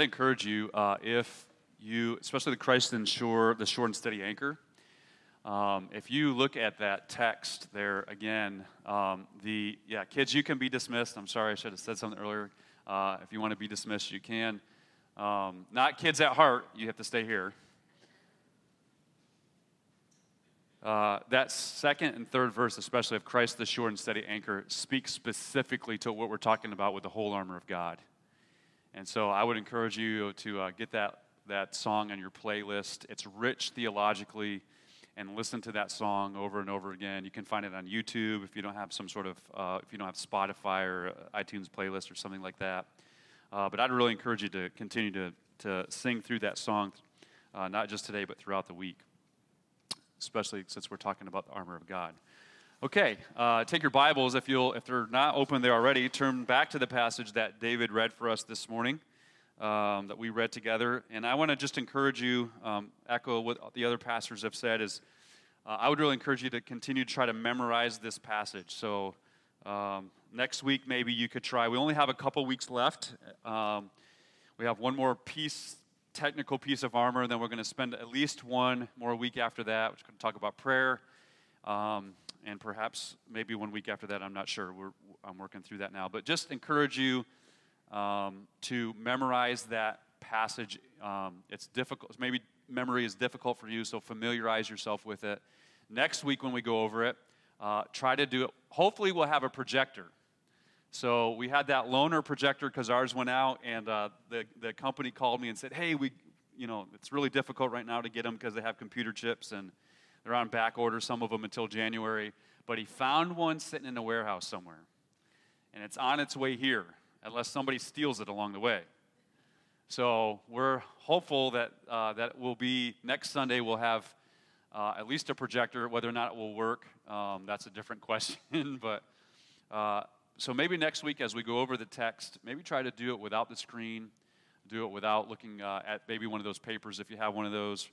I'd encourage you uh, if you, especially the Christ the Sure, the Sure and Steady Anchor. Um, if you look at that text there again, um, the yeah, kids, you can be dismissed. I'm sorry, I should have said something earlier. Uh, if you want to be dismissed, you can. Um, not kids at heart. You have to stay here. Uh, that second and third verse, especially of Christ the sure and steady anchor, speaks specifically to what we're talking about with the whole armor of God. And so I would encourage you to uh, get that, that song on your playlist. It's rich theologically, and listen to that song over and over again. You can find it on YouTube if you don't have some sort of, uh, if you don't have Spotify or iTunes playlist or something like that. Uh, but I'd really encourage you to continue to, to sing through that song, uh, not just today, but throughout the week especially since we're talking about the armor of God. Okay, uh, take your Bibles if you'll, if they're not open there already, turn back to the passage that David read for us this morning, um, that we read together. And I want to just encourage you, um, echo what the other pastors have said, is uh, I would really encourage you to continue to try to memorize this passage. So um, next week, maybe you could try. We only have a couple weeks left. Um, we have one more piece technical piece of armor. Then we're going to spend at least one more week after that. We're going to talk about prayer. Um, and perhaps maybe one week after that, I'm not sure. We're, I'm working through that now. But just encourage you um, to memorize that passage. Um, it's difficult. Maybe memory is difficult for you, so familiarize yourself with it. Next week, when we go over it, uh, try to do it. Hopefully, we'll have a projector. So we had that loaner projector because ours went out, and uh, the, the company called me and said, hey, we, you know, it's really difficult right now to get them because they have computer chips and they're on back order, some of them until January. But he found one sitting in a warehouse somewhere, and it's on its way here, unless somebody steals it along the way. So we're hopeful that uh, that will be next Sunday. We'll have uh, at least a projector. Whether or not it will work, um, that's a different question. but uh, so maybe next week as we go over the text, maybe try to do it without the screen, do it without looking uh, at maybe one of those papers if you have one of those.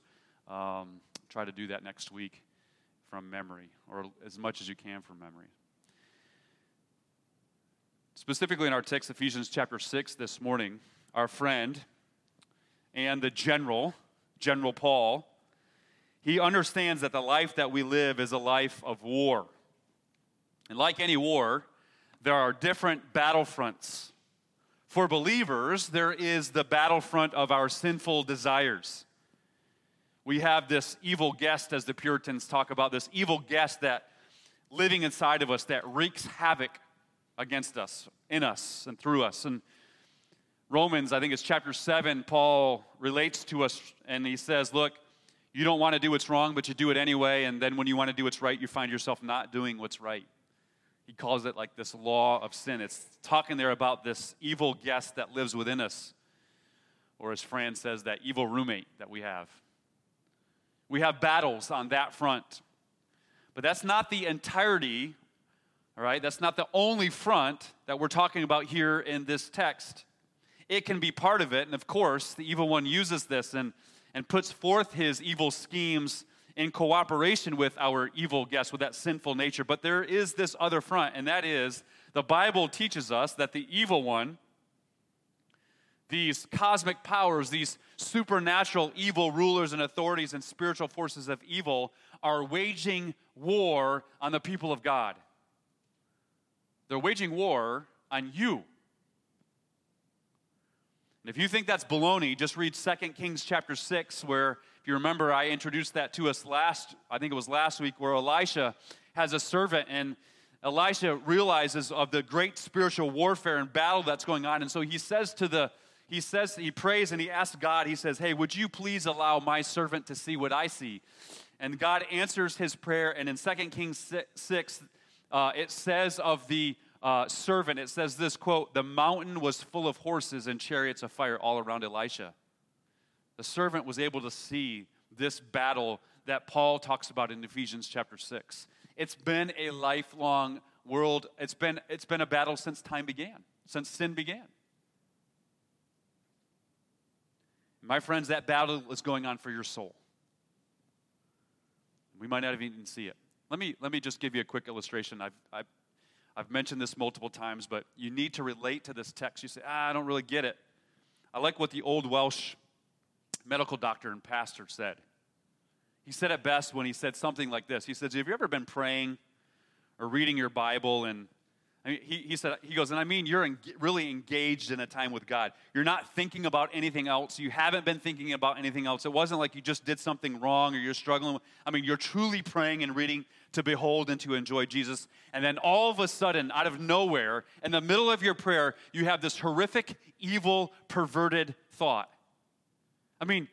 Um, try to do that next week from memory, or as much as you can from memory. Specifically in our text, Ephesians chapter 6, this morning, our friend and the general, General Paul, he understands that the life that we live is a life of war. And like any war, there are different battlefronts. For believers, there is the battlefront of our sinful desires. We have this evil guest, as the Puritans talk about, this evil guest that living inside of us that wreaks havoc against us, in us, and through us. And Romans, I think it's chapter 7, Paul relates to us and he says, Look, you don't want to do what's wrong, but you do it anyway. And then when you want to do what's right, you find yourself not doing what's right he calls it like this law of sin. It's talking there about this evil guest that lives within us, or as Fran says, that evil roommate that we have. We have battles on that front. But that's not the entirety, all right? That's not the only front that we're talking about here in this text. It can be part of it, and of course, the evil one uses this and, and puts forth his evil schemes in cooperation with our evil guests, with that sinful nature. But there is this other front, and that is the Bible teaches us that the evil one, these cosmic powers, these supernatural evil rulers and authorities and spiritual forces of evil, are waging war on the people of God. They're waging war on you. And if you think that's baloney, just read 2 Kings chapter 6, where if you remember, I introduced that to us last, I think it was last week, where Elisha has a servant and Elisha realizes of the great spiritual warfare and battle that's going on. And so he says to the, he says, he prays and he asks God, he says, Hey, would you please allow my servant to see what I see? And God answers his prayer. And in 2 Kings 6, uh, it says of the uh, servant, it says this quote, the mountain was full of horses and chariots of fire all around Elisha the servant was able to see this battle that Paul talks about in Ephesians chapter 6. It's been a lifelong world, it's been, it's been a battle since time began, since sin began. My friends, that battle is going on for your soul. We might not even see it. Let me, let me just give you a quick illustration. I've, I've, I've mentioned this multiple times, but you need to relate to this text. You say, ah, I don't really get it. I like what the old Welsh medical doctor and pastor said. He said it best when he said something like this. He says, Have you ever been praying or reading your Bible and He, he said, he goes, and I mean, you're en- really engaged in a time with God. You're not thinking about anything else. You haven't been thinking about anything else. It wasn't like you just did something wrong or you're struggling. I mean, you're truly praying and reading to behold and to enjoy Jesus. And then all of a sudden, out of nowhere, in the middle of your prayer, you have this horrific, evil, perverted thought. I mean,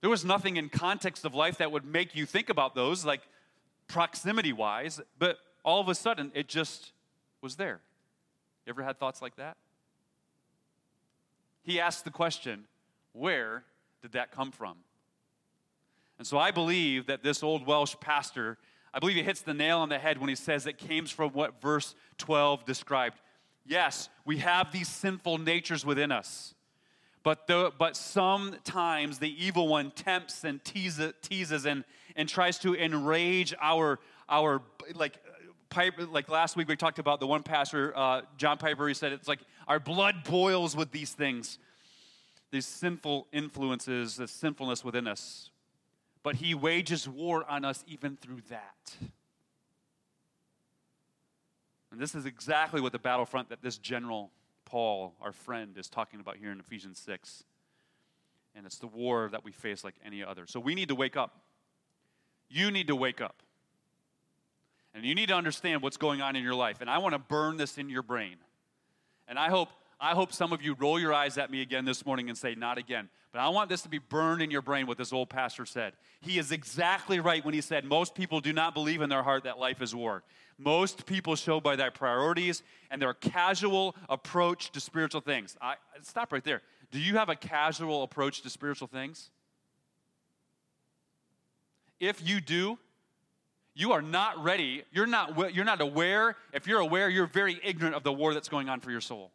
there was nothing in context of life that would make you think about those, like proximity wise, but all of a sudden, it just was there. You ever had thoughts like that? He asked the question, where did that come from? And so I believe that this old Welsh pastor, I believe he hits the nail on the head when he says it came from what verse 12 described. Yes, we have these sinful natures within us. But, the, but sometimes the evil one tempts and teases, teases and, and tries to enrage our, our like Piper, like last week we talked about the one pastor, uh, John Piper, he said it's like our blood boils with these things, these sinful influences, the sinfulness within us. But he wages war on us even through that. And this is exactly what the battlefront that this general, Paul, our friend, is talking about here in Ephesians 6. And it's the war that we face like any other. So we need to wake up. You need to wake up. And you need to understand what's going on in your life. And I want to burn this in your brain. And I hope, I hope some of you roll your eyes at me again this morning and say, Not again. But I want this to be burned in your brain, what this old pastor said. He is exactly right when he said, Most people do not believe in their heart that life is war. Most people show by their priorities and their casual approach to spiritual things. I, stop right there. Do you have a casual approach to spiritual things? If you do, you are not ready. You're not, you're not aware. If you're aware, you're very ignorant of the war that's going on for your soul.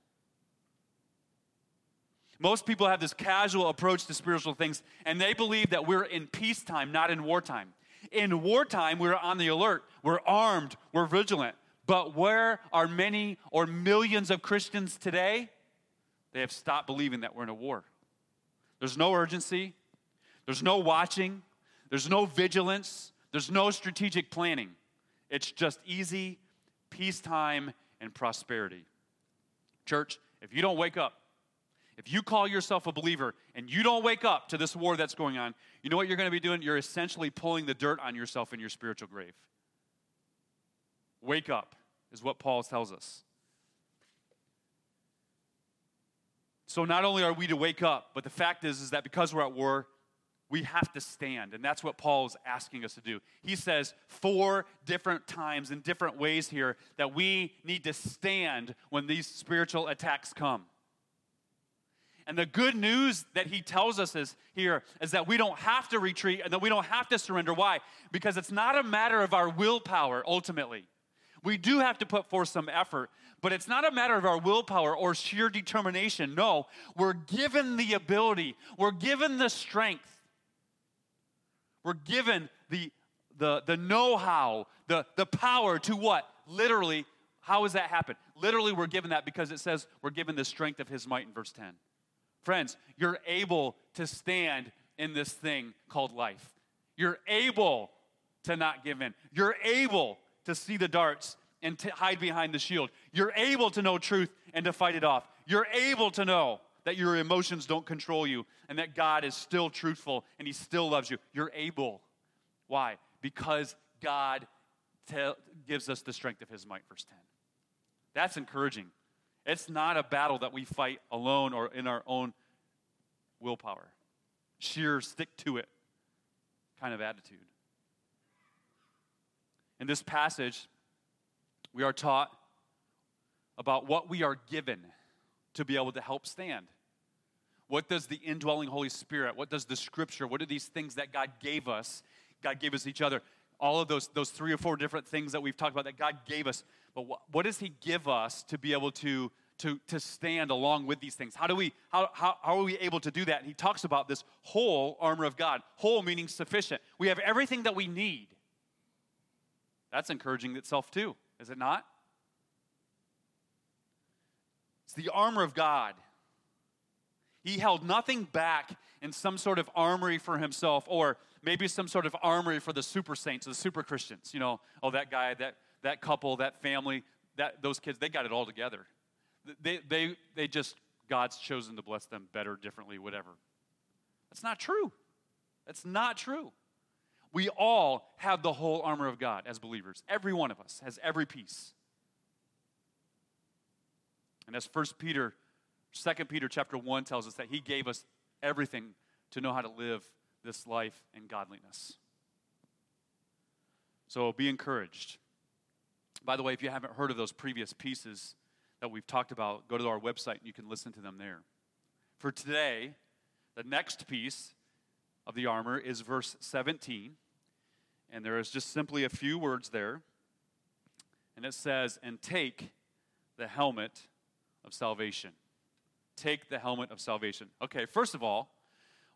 Most people have this casual approach to spiritual things, and they believe that we're in peacetime, not in wartime. In wartime, we're on the alert, we're armed, we're vigilant. But where are many or millions of Christians today? They have stopped believing that we're in a war. There's no urgency, there's no watching, there's no vigilance, there's no strategic planning. It's just easy peacetime and prosperity. Church, if you don't wake up, if you call yourself a believer and you don't wake up to this war that's going on, you know what you're going to be doing? You're essentially pulling the dirt on yourself in your spiritual grave. Wake up, is what Paul tells us. So not only are we to wake up, but the fact is, is that because we're at war, we have to stand. And that's what Paul is asking us to do. He says four different times in different ways here that we need to stand when these spiritual attacks come. And the good news that he tells us is here is that we don't have to retreat and that we don't have to surrender. Why? Because it's not a matter of our willpower ultimately. We do have to put forth some effort, but it's not a matter of our willpower or sheer determination. No, we're given the ability, we're given the strength we're given the, the, the know how, the, the power to what? Literally, how does that happen? Literally, we're given that because it says we're given the strength of his might in verse 10. Friends, you're able to stand in this thing called life. You're able to not give in. You're able to see the darts and to hide behind the shield. You're able to know truth and to fight it off. You're able to know that your emotions don't control you, and that God is still truthful and He still loves you. You're able. Why? Because God te- gives us the strength of His might, verse 10. That's encouraging. It's not a battle that we fight alone or in our own willpower, sheer stick to it kind of attitude. In this passage, we are taught about what we are given to be able to help stand. What does the indwelling Holy Spirit, what does the scripture, what are these things that God gave us? God gave us each other. All of those, those three or four different things that we've talked about that God gave us. But what, what does He give us to be able to, to, to stand along with these things? How, do we, how, how, how are we able to do that? And He talks about this whole armor of God. Whole meaning sufficient. We have everything that we need. That's encouraging itself too, is it not? It's the armor of God. He held nothing back in some sort of armory for himself, or maybe some sort of armory for the super saints, the super Christians. You know, oh, that guy, that, that couple, that family, that, those kids, they got it all together. They, they, they just, God's chosen to bless them better, differently, whatever. That's not true. That's not true. We all have the whole armor of God as believers. Every one of us has every piece. And as 1 Peter, 2 Peter chapter 1 tells us that he gave us everything to know how to live this life in godliness. So be encouraged. By the way, if you haven't heard of those previous pieces that we've talked about, go to our website and you can listen to them there. For today, the next piece of the armor is verse 17. And there is just simply a few words there. And it says, And take the helmet of salvation. Take the helmet of salvation. Okay, first of all,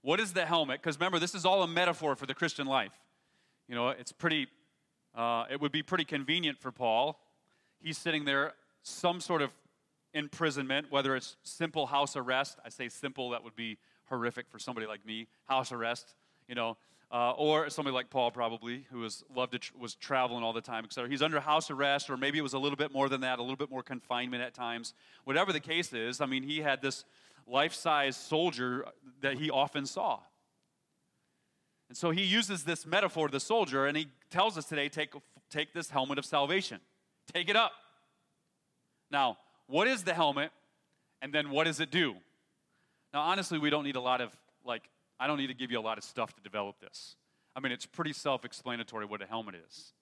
what is the helmet? Because remember, this is all a metaphor for the Christian life. You know, it's pretty, uh, it would be pretty convenient for Paul. He's sitting there, some sort of imprisonment, whether it's simple house arrest. I say simple, that would be horrific for somebody like me. House arrest, you know, uh, or somebody like Paul probably, who was loved to tr- was traveling all the time, etc. He's under house arrest, or maybe it was a little bit more than that, a little bit more confinement at times. Whatever the case is, I mean, he had this life-size soldier that he often saw. And so he uses this metaphor, the soldier, and he tells us today, take, take this helmet of salvation. Take it up. Now, what is the helmet? And then what does it do? Now, honestly, we don't need a lot of like I don't need to give you a lot of stuff to develop this. I mean, it's pretty self explanatory what a helmet is.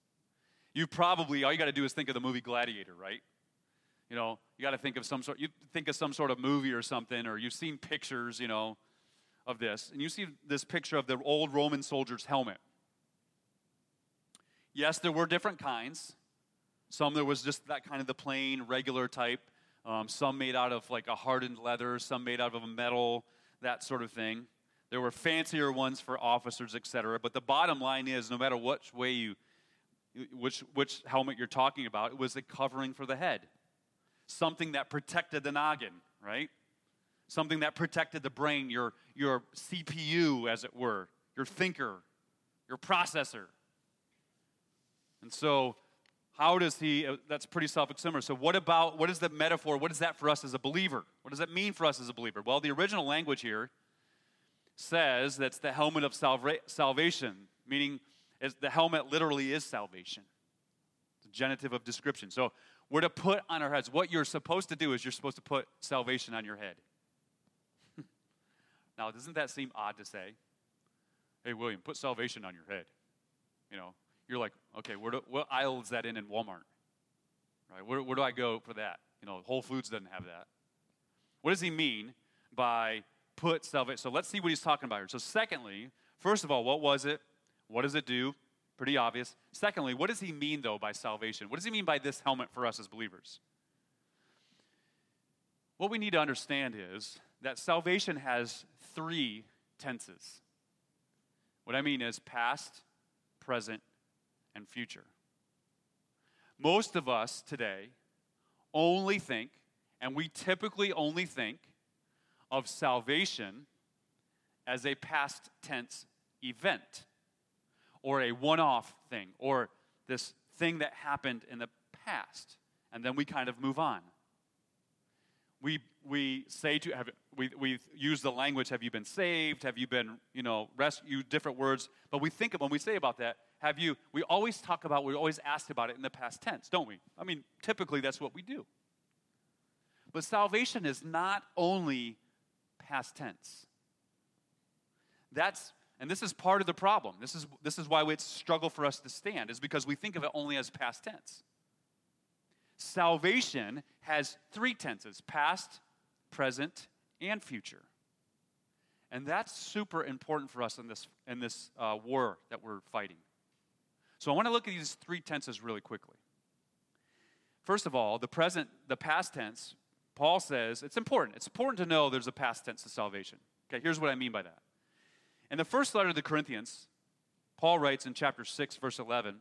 You probably, all you got to do is think of the movie Gladiator, right? You know, you got to think of some sort, you think of some sort of movie or something, or you've seen pictures, you know, of this, and you see this picture of the old Roman soldier's helmet. Yes, there were different kinds. Some there was just that kind of the plain, regular type. Um, some made out of like a hardened leather, some made out of a metal, that sort of thing. There were fancier ones for officers, etc. But the bottom line is, no matter which way you, which, which helmet you're talking about, it was a covering for the head. Something that protected the noggin, right? Something that protected the brain, your, your CPU, as it were, your thinker, your processor. And so, how does he, uh, that's pretty self explanatory. So, what about, what is the metaphor? What is that for us as a believer? What does that mean for us as a believer? Well, the original language here says that's the helmet of salva- salvation, meaning the helmet literally is salvation. It's a genitive of description. So we're to put on our heads. What you're supposed to do is you're supposed to put salvation on your head. now, doesn't that seem odd to say? Hey, William, put salvation on your head. You know, you're like, okay, where do, what aisle is that in in Walmart? Right? Where, where do I go for that? You know, Whole Foods doesn't have that. What does he mean by put salvation. So let's see what he's talking about here. So, secondly, first of all, what was it? What does it do? Pretty obvious. Secondly, what does he mean, though, by salvation? What does he mean by this helmet for us as believers? What we need to understand is that salvation has three tenses. What I mean is past, present, and future. Most of us today only think, and we typically only think, of salvation as a past tense event or a one off thing or this thing that happened in the past. And then we kind of move on. We, we say to have we, we use the language have you been saved have you been you know rescued different words but we think of when we say about that have you we always talk about we always ask about it in the past tense don't we i mean typically that's what we do but salvation is not only past tense. That's, and this is part of the problem. This is, this is why it's struggle for us to stand, is because we think of it only as past tense. Salvation has three tenses past, present, and future. And that's super important for us in this, in this uh, war that we're fighting. So I want to look at these three tenses really quickly. First of all, the present, the past tense Paul says it's important. It's important to know there's a past tense to salvation. Okay, here's what I mean by that. In the first letter to the Corinthians, Paul writes in chapter 6, verse 11,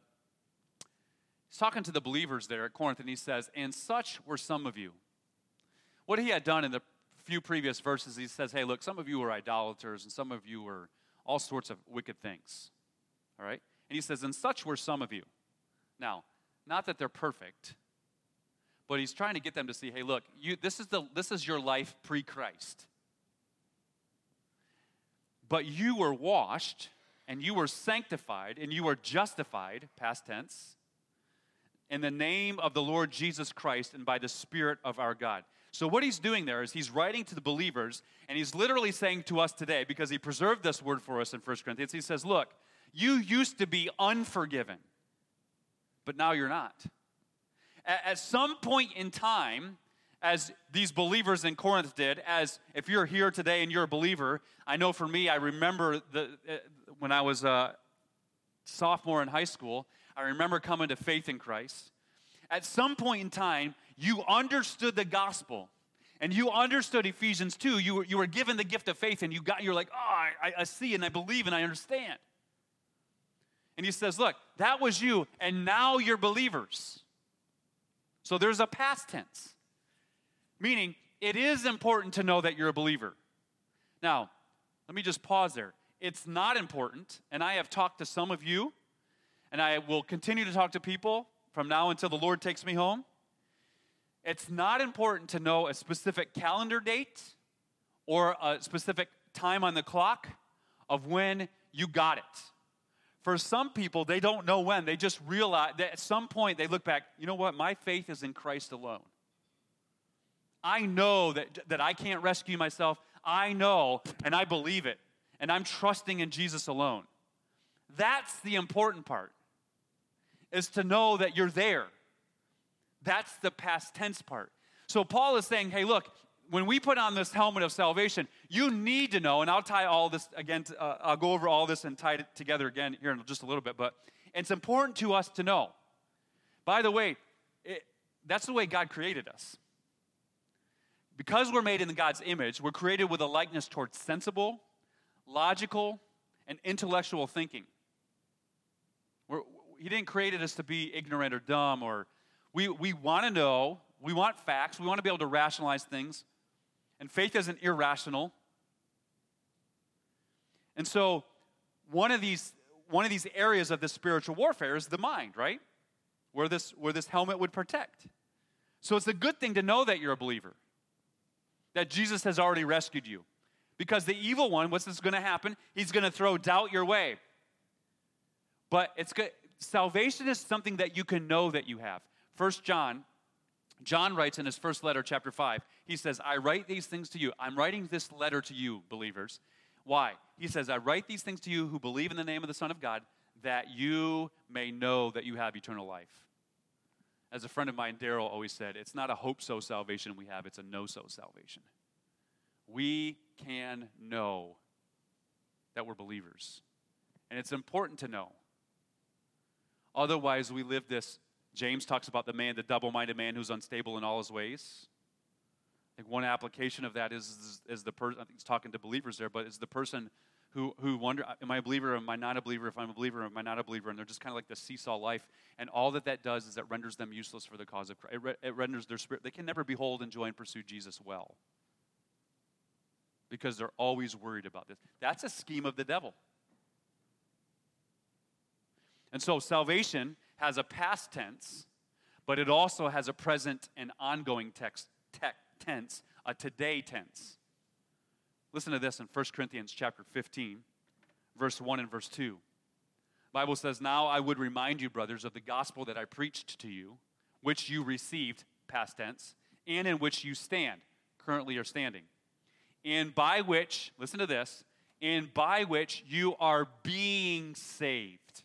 he's talking to the believers there at Corinth, and he says, And such were some of you. What he had done in the few previous verses, he says, Hey, look, some of you were idolaters and some of you were all sorts of wicked things. All right? And he says, And such were some of you. Now, not that they're perfect, but he's trying to get them to see, hey, look, you, this, is the, this is your life pre Christ. But you were washed, and you were sanctified, and you were justified, past tense, in the name of the Lord Jesus Christ and by the Spirit of our God. So, what he's doing there is he's writing to the believers, and he's literally saying to us today, because he preserved this word for us in 1 Corinthians, he says, Look, you used to be unforgiven, but now you're not. At some point in time, as these believers in Corinth did, as if you're here today and you're a believer, I know for me, I remember the, uh, when I was a sophomore in high school, I remember coming to faith in Christ. At some point in time, you understood the gospel and you understood Ephesians 2. You were, you were given the gift of faith and you got, you're like, oh, I, I see and I believe and I understand. And he says, look, that was you, and now you're believers. So there's a past tense, meaning it is important to know that you're a believer. Now, let me just pause there. It's not important, and I have talked to some of you, and I will continue to talk to people from now until the Lord takes me home. It's not important to know a specific calendar date or a specific time on the clock of when you got it. For some people, they don't know when. They just realize that at some point they look back, you know what? My faith is in Christ alone. I know that, that I can't rescue myself. I know, and I believe it. And I'm trusting in Jesus alone. That's the important part, is to know that you're there. That's the past tense part. So Paul is saying, hey, look, when we put on this helmet of salvation, you need to know, and I'll tie all this again, to, uh, I'll go over all this and tie it together again here in just a little bit, but it's important to us to know. By the way, it, that's the way God created us. Because we're made in God's image, we're created with a likeness towards sensible, logical, and intellectual thinking. We're, he didn't create us to be ignorant or dumb, or we, we want to know, we want facts, we want to be able to rationalize things. And faith isn't irrational. And so, one of these, one of these areas of this spiritual warfare is the mind, right? Where this, where this helmet would protect. So, it's a good thing to know that you're a believer, that Jesus has already rescued you. Because the evil one, what's this going to happen? He's going to throw doubt your way. But it's good. Salvation is something that you can know that you have. First John John writes in his first letter, chapter 5, he says, I write these things to you. I'm writing this letter to you, believers. Why? He says, I write these things to you who believe in the name of the Son of God, that you may know that you have eternal life. As a friend of mine, Daryl, always said, it's not a hope so salvation we have, it's a no so salvation. We can know that we're believers. And it's important to know. Otherwise, we live this James talks about the man, the double minded man who's unstable in all his ways. I think one application of that is, is, the person, I think he's talking to believers there, but is the person who, who wonder, am I a believer or am I not a believer? If I'm a believer, am I not a believer? And they're just kind of like the seesaw life. And all that that does is that renders them useless for the cause of Christ. It, re- it renders their spirit, they can never behold, enjoy, and pursue Jesus well because they're always worried about this. That's a scheme of the devil. And so salvation has a past tense, but it also has a present and ongoing text, te- tense, a today tense. Listen to this in 1 Corinthians chapter 15, verse 1 and verse 2. Bible says, Now I would remind you, brothers, of the gospel that I preached to you, which you received, past tense, and in which you stand, currently are standing, and by which, listen to this, and by which you are being saved.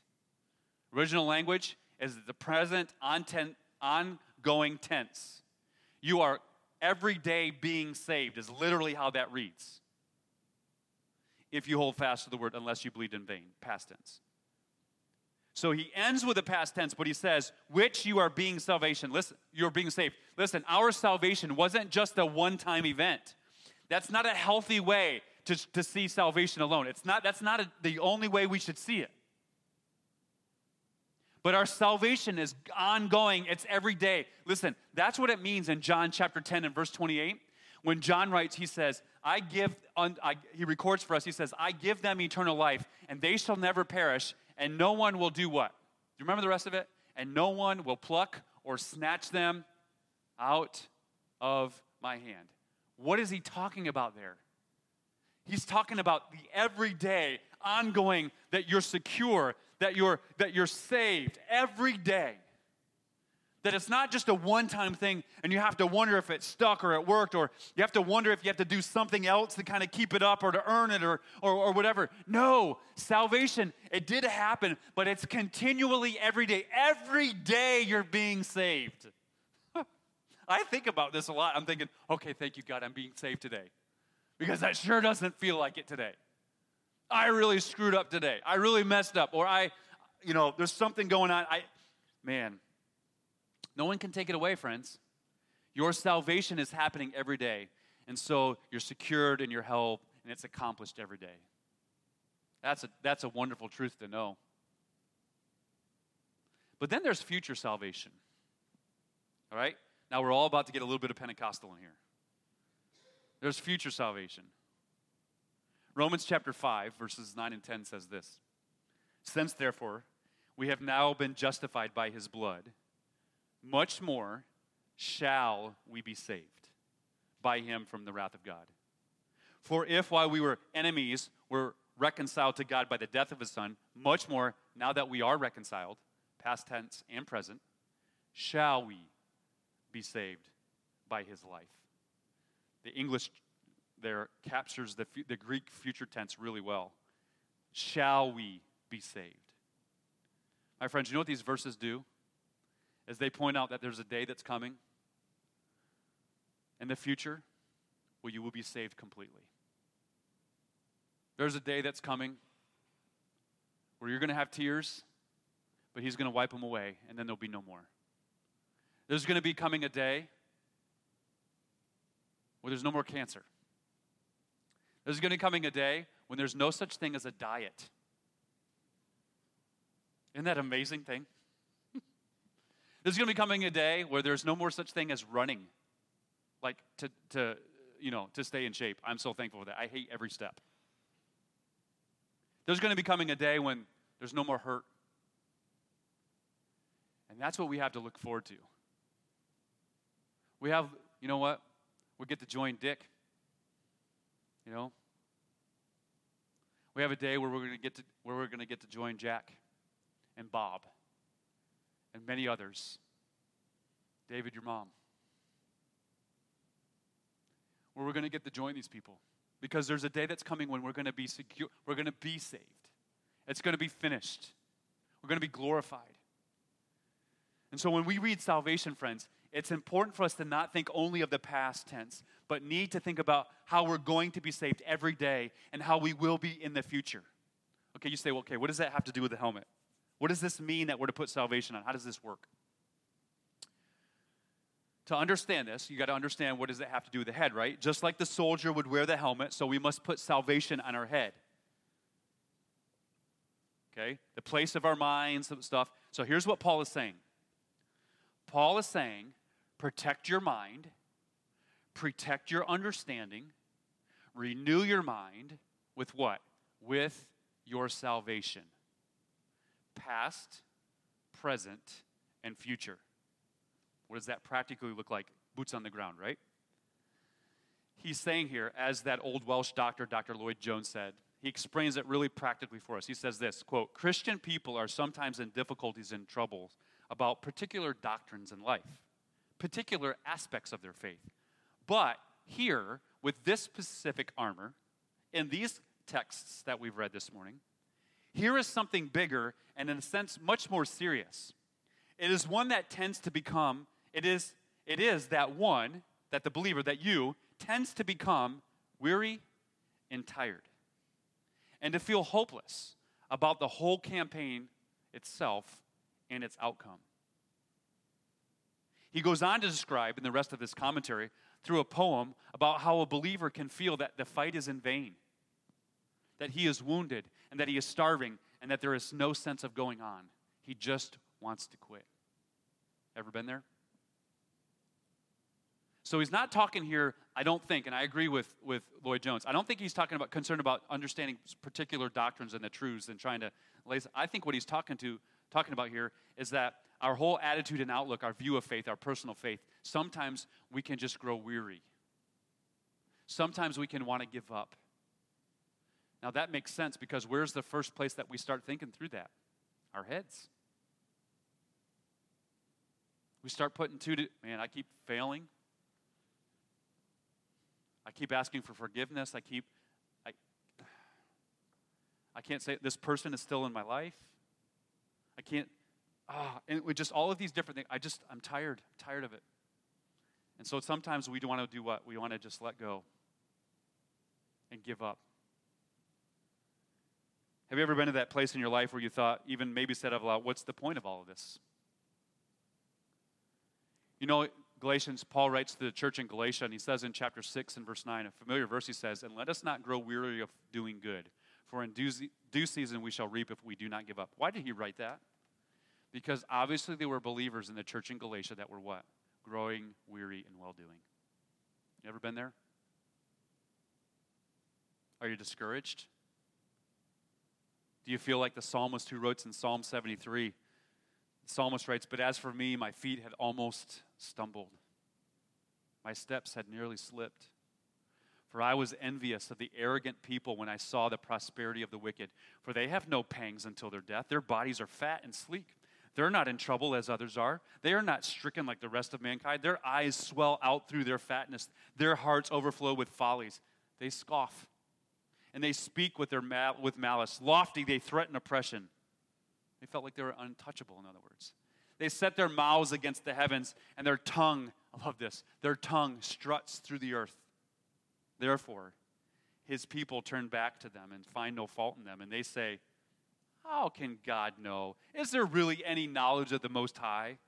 Original language, is the present ongoing tense. You are every day being saved, is literally how that reads. If you hold fast to the word, unless you bleed in vain, past tense. So he ends with the past tense, but he says, which you are being salvation. Listen, you're being saved. Listen, our salvation wasn't just a one-time event. That's not a healthy way to, to see salvation alone. It's not, that's not a, the only way we should see it. But our salvation is ongoing, it's every day. Listen, that's what it means in John chapter 10 and verse 28 When John writes, he says, I give, I, he records for us, he says, I give them eternal life, and they shall never perish, and no one will do what? Do you remember the rest of it? And no one will pluck or snatch them out of my hand. What is he talking about there? He's talking about the everyday, ongoing, that you're secure, that you're, that you're saved every day. That it's not just a one time thing and you have to wonder if it stuck or it worked, or you have to wonder if you have to do something else to kind of keep it up or to earn it or, or, or whatever. No, salvation, it did happen, but it's continually every day. Every day you're being saved. I think about this a lot. I'm thinking, okay, thank you, God, I'm being saved today. Because that sure doesn't feel like it today. I really screwed up today. I really messed up. Or I, you know, there's something going on. I, man, no one can take it away, friends. Your salvation is happening every day. And so you're secured in your help, and it's accomplished every day. That's a, that's a wonderful truth to know. But then there's future salvation. All right? Now we're all about to get a little bit of Pentecostal in here. There's future salvation. Romans chapter 5, verses 9 and 10 says this Since therefore we have now been justified by his blood, much more shall we be saved by him from the wrath of God. For if while we were enemies, were reconciled to God by the death of his son, much more now that we are reconciled, past tense and present, shall we be saved by his life. The English there captures the, the Greek future tense really well. Shall we be saved? My friends, you know what these verses do? As they point out that there's a day that's coming in the future where you will be saved completely. There's a day that's coming where you're going to have tears, but He's going to wipe them away, and then there'll be no more. There's going to be coming a day where there's no more cancer. There's going to be coming a day when there's no such thing as a diet. Isn't that amazing thing? there's going to be coming a day where there's no more such thing as running, like to, to, you know, to stay in shape. I'm so thankful for that. I hate every step. There's going to be coming a day when there's no more hurt. And that's what we have to look forward to. We have, you know what? We get to join Dick. You know? We have a day where we're going to get to where we're going to get to join Jack and Bob and many others. David, your mom. Where we're going to get to join these people because there's a day that's coming when we're going to be secure, we're going to be saved. It's going to be finished. We're going to be glorified. And so when we read salvation, friends, it's important for us to not think only of the past tense, but need to think about how we're going to be saved every day and how we will be in the future. Okay, you say, well, okay, what does that have to do with the helmet? What does this mean that we're to put salvation on? How does this work? To understand this, you got to understand what does it have to do with the head, right? Just like the soldier would wear the helmet, so we must put salvation on our head. Okay? The place of our minds, stuff. So here's what Paul is saying. Paul is saying protect your mind, protect your understanding, renew your mind with what? With your salvation. Past, present, and future. What does that practically look like? Boots on the ground, right? He's saying here, as that old Welsh doctor, Dr. Lloyd Jones said, he explains it really practically for us. He says this quote, Christian people are sometimes in difficulties and troubles about particular doctrines in life particular aspects of their faith. But here, with this specific armor, in these texts that we've read this morning, here is something bigger and, in a sense, much more serious. It is one that tends to become, it is, it is that one, that the believer, that you, tends to become weary and tired. And to feel hopeless about the whole campaign itself and its outcome. He goes on to describe in the rest of this commentary through a poem about how a believer can feel that the fight is in vain, that he is wounded, and that he is starving, and that there is no sense of going on. He just wants to quit. Ever been there? So he's not talking here I don't think, and I agree with, with Lloyd Jones, I don't think he's talking about concerned about understanding particular doctrines and the truths and trying to. I think what he's talking to talking about here is that our whole attitude and outlook, our view of faith, our personal faith, sometimes we can just grow weary. Sometimes we can want to give up. Now that makes sense because where's the first place that we start thinking through that? Our heads. We start putting two to, man, I keep failing. I keep asking for forgiveness. I keep, I, I can't say this person is still in my life. I can't, ah, and with just all of these different things, I just, I'm tired, I'm tired of it. And so sometimes we want to do what? We want to just let go and give up. Have you ever been to that place in your life where you thought, even maybe said out loud, what's the point of all of this? You know, Galatians, Paul writes to the church in Galatia, and he says in chapter 6 and verse 9, a familiar verse, he says, And let us not grow weary of doing good, for in due, due season we shall reap if we do not give up. Why did he write that? Because obviously there were believers in the church in Galatia that were what? Growing weary and well doing. You ever been there? Are you discouraged? Do you feel like the psalmist who wrote in Psalm 73? The psalmist writes, But as for me, my feet had almost stumbled, my steps had nearly slipped. For I was envious of the arrogant people when I saw the prosperity of the wicked. For they have no pangs until their death. Their bodies are fat and sleek. They're not in trouble as others are. They are not stricken like the rest of mankind. Their eyes swell out through their fatness. Their hearts overflow with follies. They scoff and they speak with, their mal- with malice. Lofty, they threaten oppression. They felt like they were untouchable, in other words. They set their mouths against the heavens, and their tongue, I love this, their tongue struts through the earth. Therefore, his people turn back to them and find no fault in them, and they say, How can God know? Is there really any knowledge of the Most High?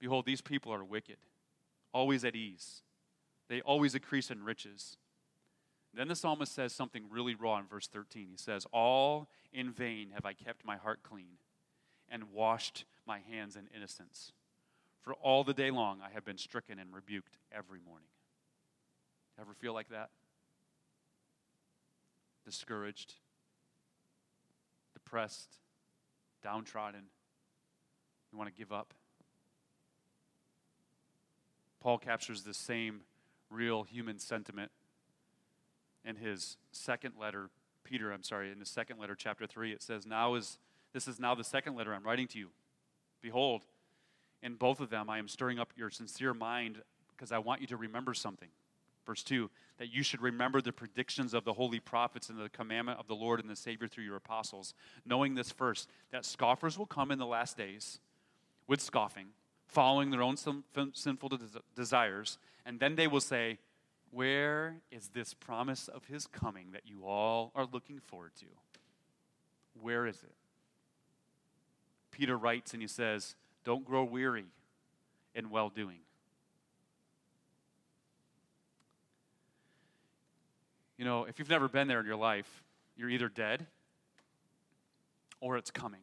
Behold, these people are wicked, always at ease. They always increase in riches. Then the psalmist says something really raw in verse 13. He says, All in vain have I kept my heart clean and washed my hands in innocence. For all the day long I have been stricken and rebuked every morning. Ever feel like that? Discouraged, depressed, downtrodden. You want to give up? Paul captures the same real human sentiment in his second letter, Peter, I'm sorry, in his second letter, chapter 3, it says, Now is this is now the second letter I'm writing to you. Behold, in both of them I am stirring up your sincere mind because I want you to remember something. Verse 2 that you should remember the predictions of the holy prophets and the commandment of the Lord and the Savior through your apostles, knowing this first, that scoffers will come in the last days with scoffing, following their own sinful desires, and then they will say, where is this promise of his coming that you all are looking forward to? Where is it? Peter writes and he says, Don't grow weary in well doing. You know, if you've never been there in your life, you're either dead or it's coming.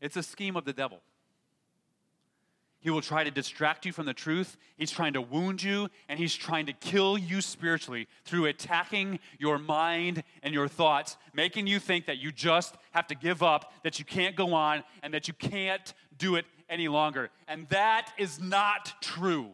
It's a scheme of the devil. He will try to distract you from the truth. He's trying to wound you, and he's trying to kill you spiritually through attacking your mind and your thoughts, making you think that you just have to give up, that you can't go on, and that you can't do it any longer. And that is not true.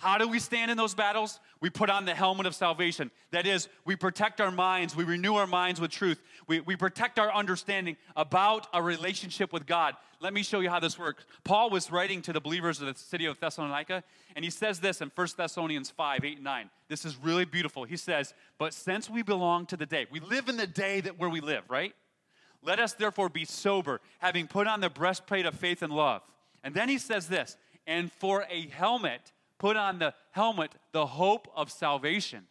How do we stand in those battles? We put on the helmet of salvation. That is, we protect our minds, we renew our minds with truth, we, we protect our understanding about a relationship with God. Let me show you how this works. Paul was writing to the believers of the city of Thessalonica, and he says this in 1 Thessalonians 5 8 and 9. This is really beautiful. He says, But since we belong to the day, we live in the day that where we live, right? Let us therefore be sober, having put on the breastplate of faith and love. And then he says this, and for a helmet, put on the helmet, the hope of salvation.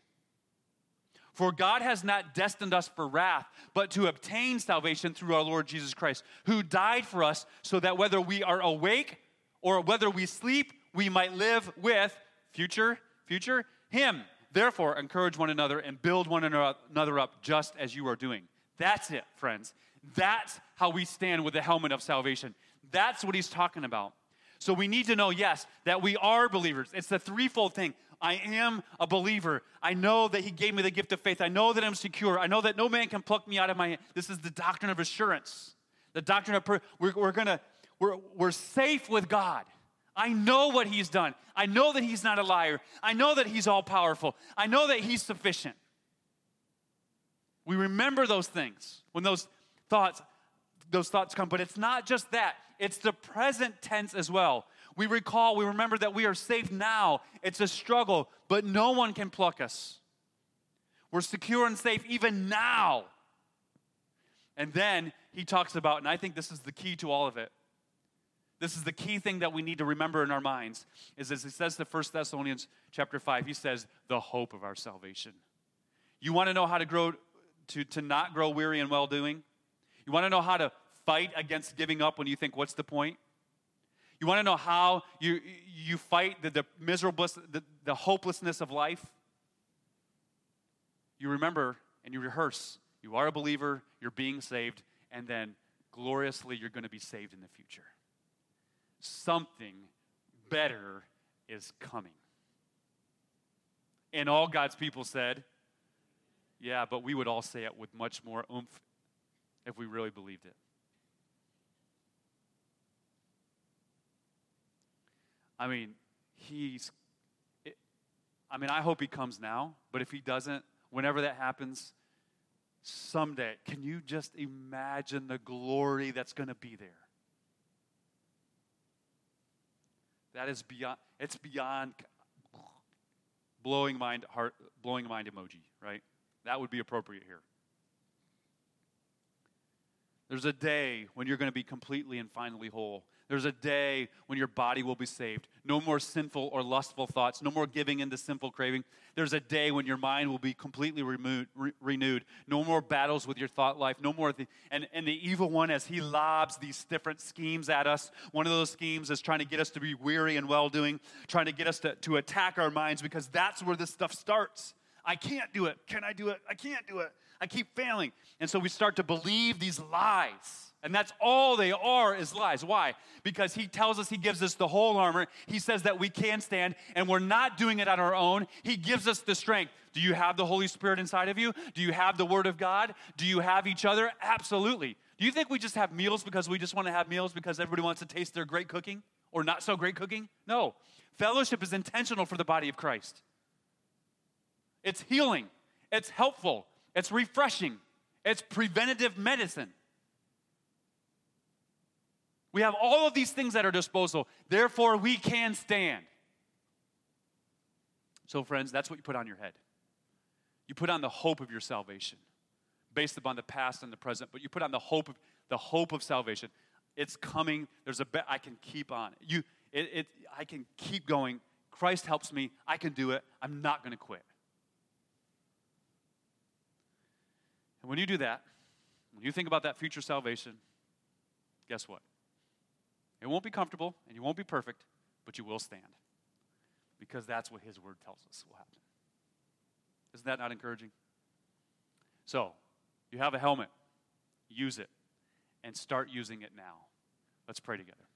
For God has not destined us for wrath, but to obtain salvation through our Lord Jesus Christ, who died for us, so that whether we are awake or whether we sleep, we might live with future, future, Him. Therefore, encourage one another and build one another up just as you are doing. That's it, friends. That's how we stand with the helmet of salvation. That's what he's talking about. So we need to know, yes, that we are believers. It's the threefold thing. I am a believer. I know that He gave me the gift of faith. I know that I'm secure. I know that no man can pluck me out of my hand. This is the doctrine of assurance. The doctrine of, we're, we're gonna, we're, we're safe with God. I know what He's done. I know that He's not a liar. I know that He's all powerful. I know that He's sufficient. We remember those things when those thoughts, those thoughts come. But it's not just that, it's the present tense as well. We recall, we remember that we are safe now. It's a struggle, but no one can pluck us. We're secure and safe even now. And then he talks about, and I think this is the key to all of it. This is the key thing that we need to remember in our minds, is as he says to 1 Thessalonians chapter 5, he says, the hope of our salvation. You want to know how to grow to, to not grow weary in well doing? You want to know how to fight against giving up when you think, what's the point? You want to know how you, you fight the, the miserable, the, the hopelessness of life? You remember and you rehearse. You are a believer, you're being saved, and then gloriously you're going to be saved in the future. Something better is coming. And all God's people said, Yeah, but we would all say it with much more oomph if we really believed it. I mean, he's, it, I mean, I hope he comes now, but if he doesn't, whenever that happens, someday, can you just imagine the glory that's going to be there? That is beyond, it's beyond blowing mind, heart, blowing mind emoji, right? That would be appropriate here. There's a day when you're going to be completely and finally whole. There's a day when your body will be saved. No more sinful or lustful thoughts. No more giving into sinful craving. There's a day when your mind will be completely removed, re- renewed. No more battles with your thought life. No more. And, and the evil one, as he lobs these different schemes at us, one of those schemes is trying to get us to be weary and well doing, trying to get us to, to attack our minds because that's where this stuff starts. I can't do it. Can I do it? I can't do it. I keep failing. And so we start to believe these lies. And that's all they are is lies. Why? Because he tells us he gives us the whole armor. He says that we can stand and we're not doing it on our own. He gives us the strength. Do you have the Holy Spirit inside of you? Do you have the Word of God? Do you have each other? Absolutely. Do you think we just have meals because we just want to have meals because everybody wants to taste their great cooking or not so great cooking? No. Fellowship is intentional for the body of Christ. It's healing, it's helpful, it's refreshing, it's preventative medicine. We have all of these things at our disposal. Therefore, we can stand. So, friends, that's what you put on your head. You put on the hope of your salvation, based upon the past and the present, but you put on the hope of the hope of salvation. It's coming. There's a bet I can keep on. You, it, it, I can keep going. Christ helps me. I can do it. I'm not going to quit. And when you do that, when you think about that future salvation, guess what? It won't be comfortable and you won't be perfect, but you will stand. Because that's what his word tells us will happen. Isn't that not encouraging? So, you have a helmet, use it, and start using it now. Let's pray together.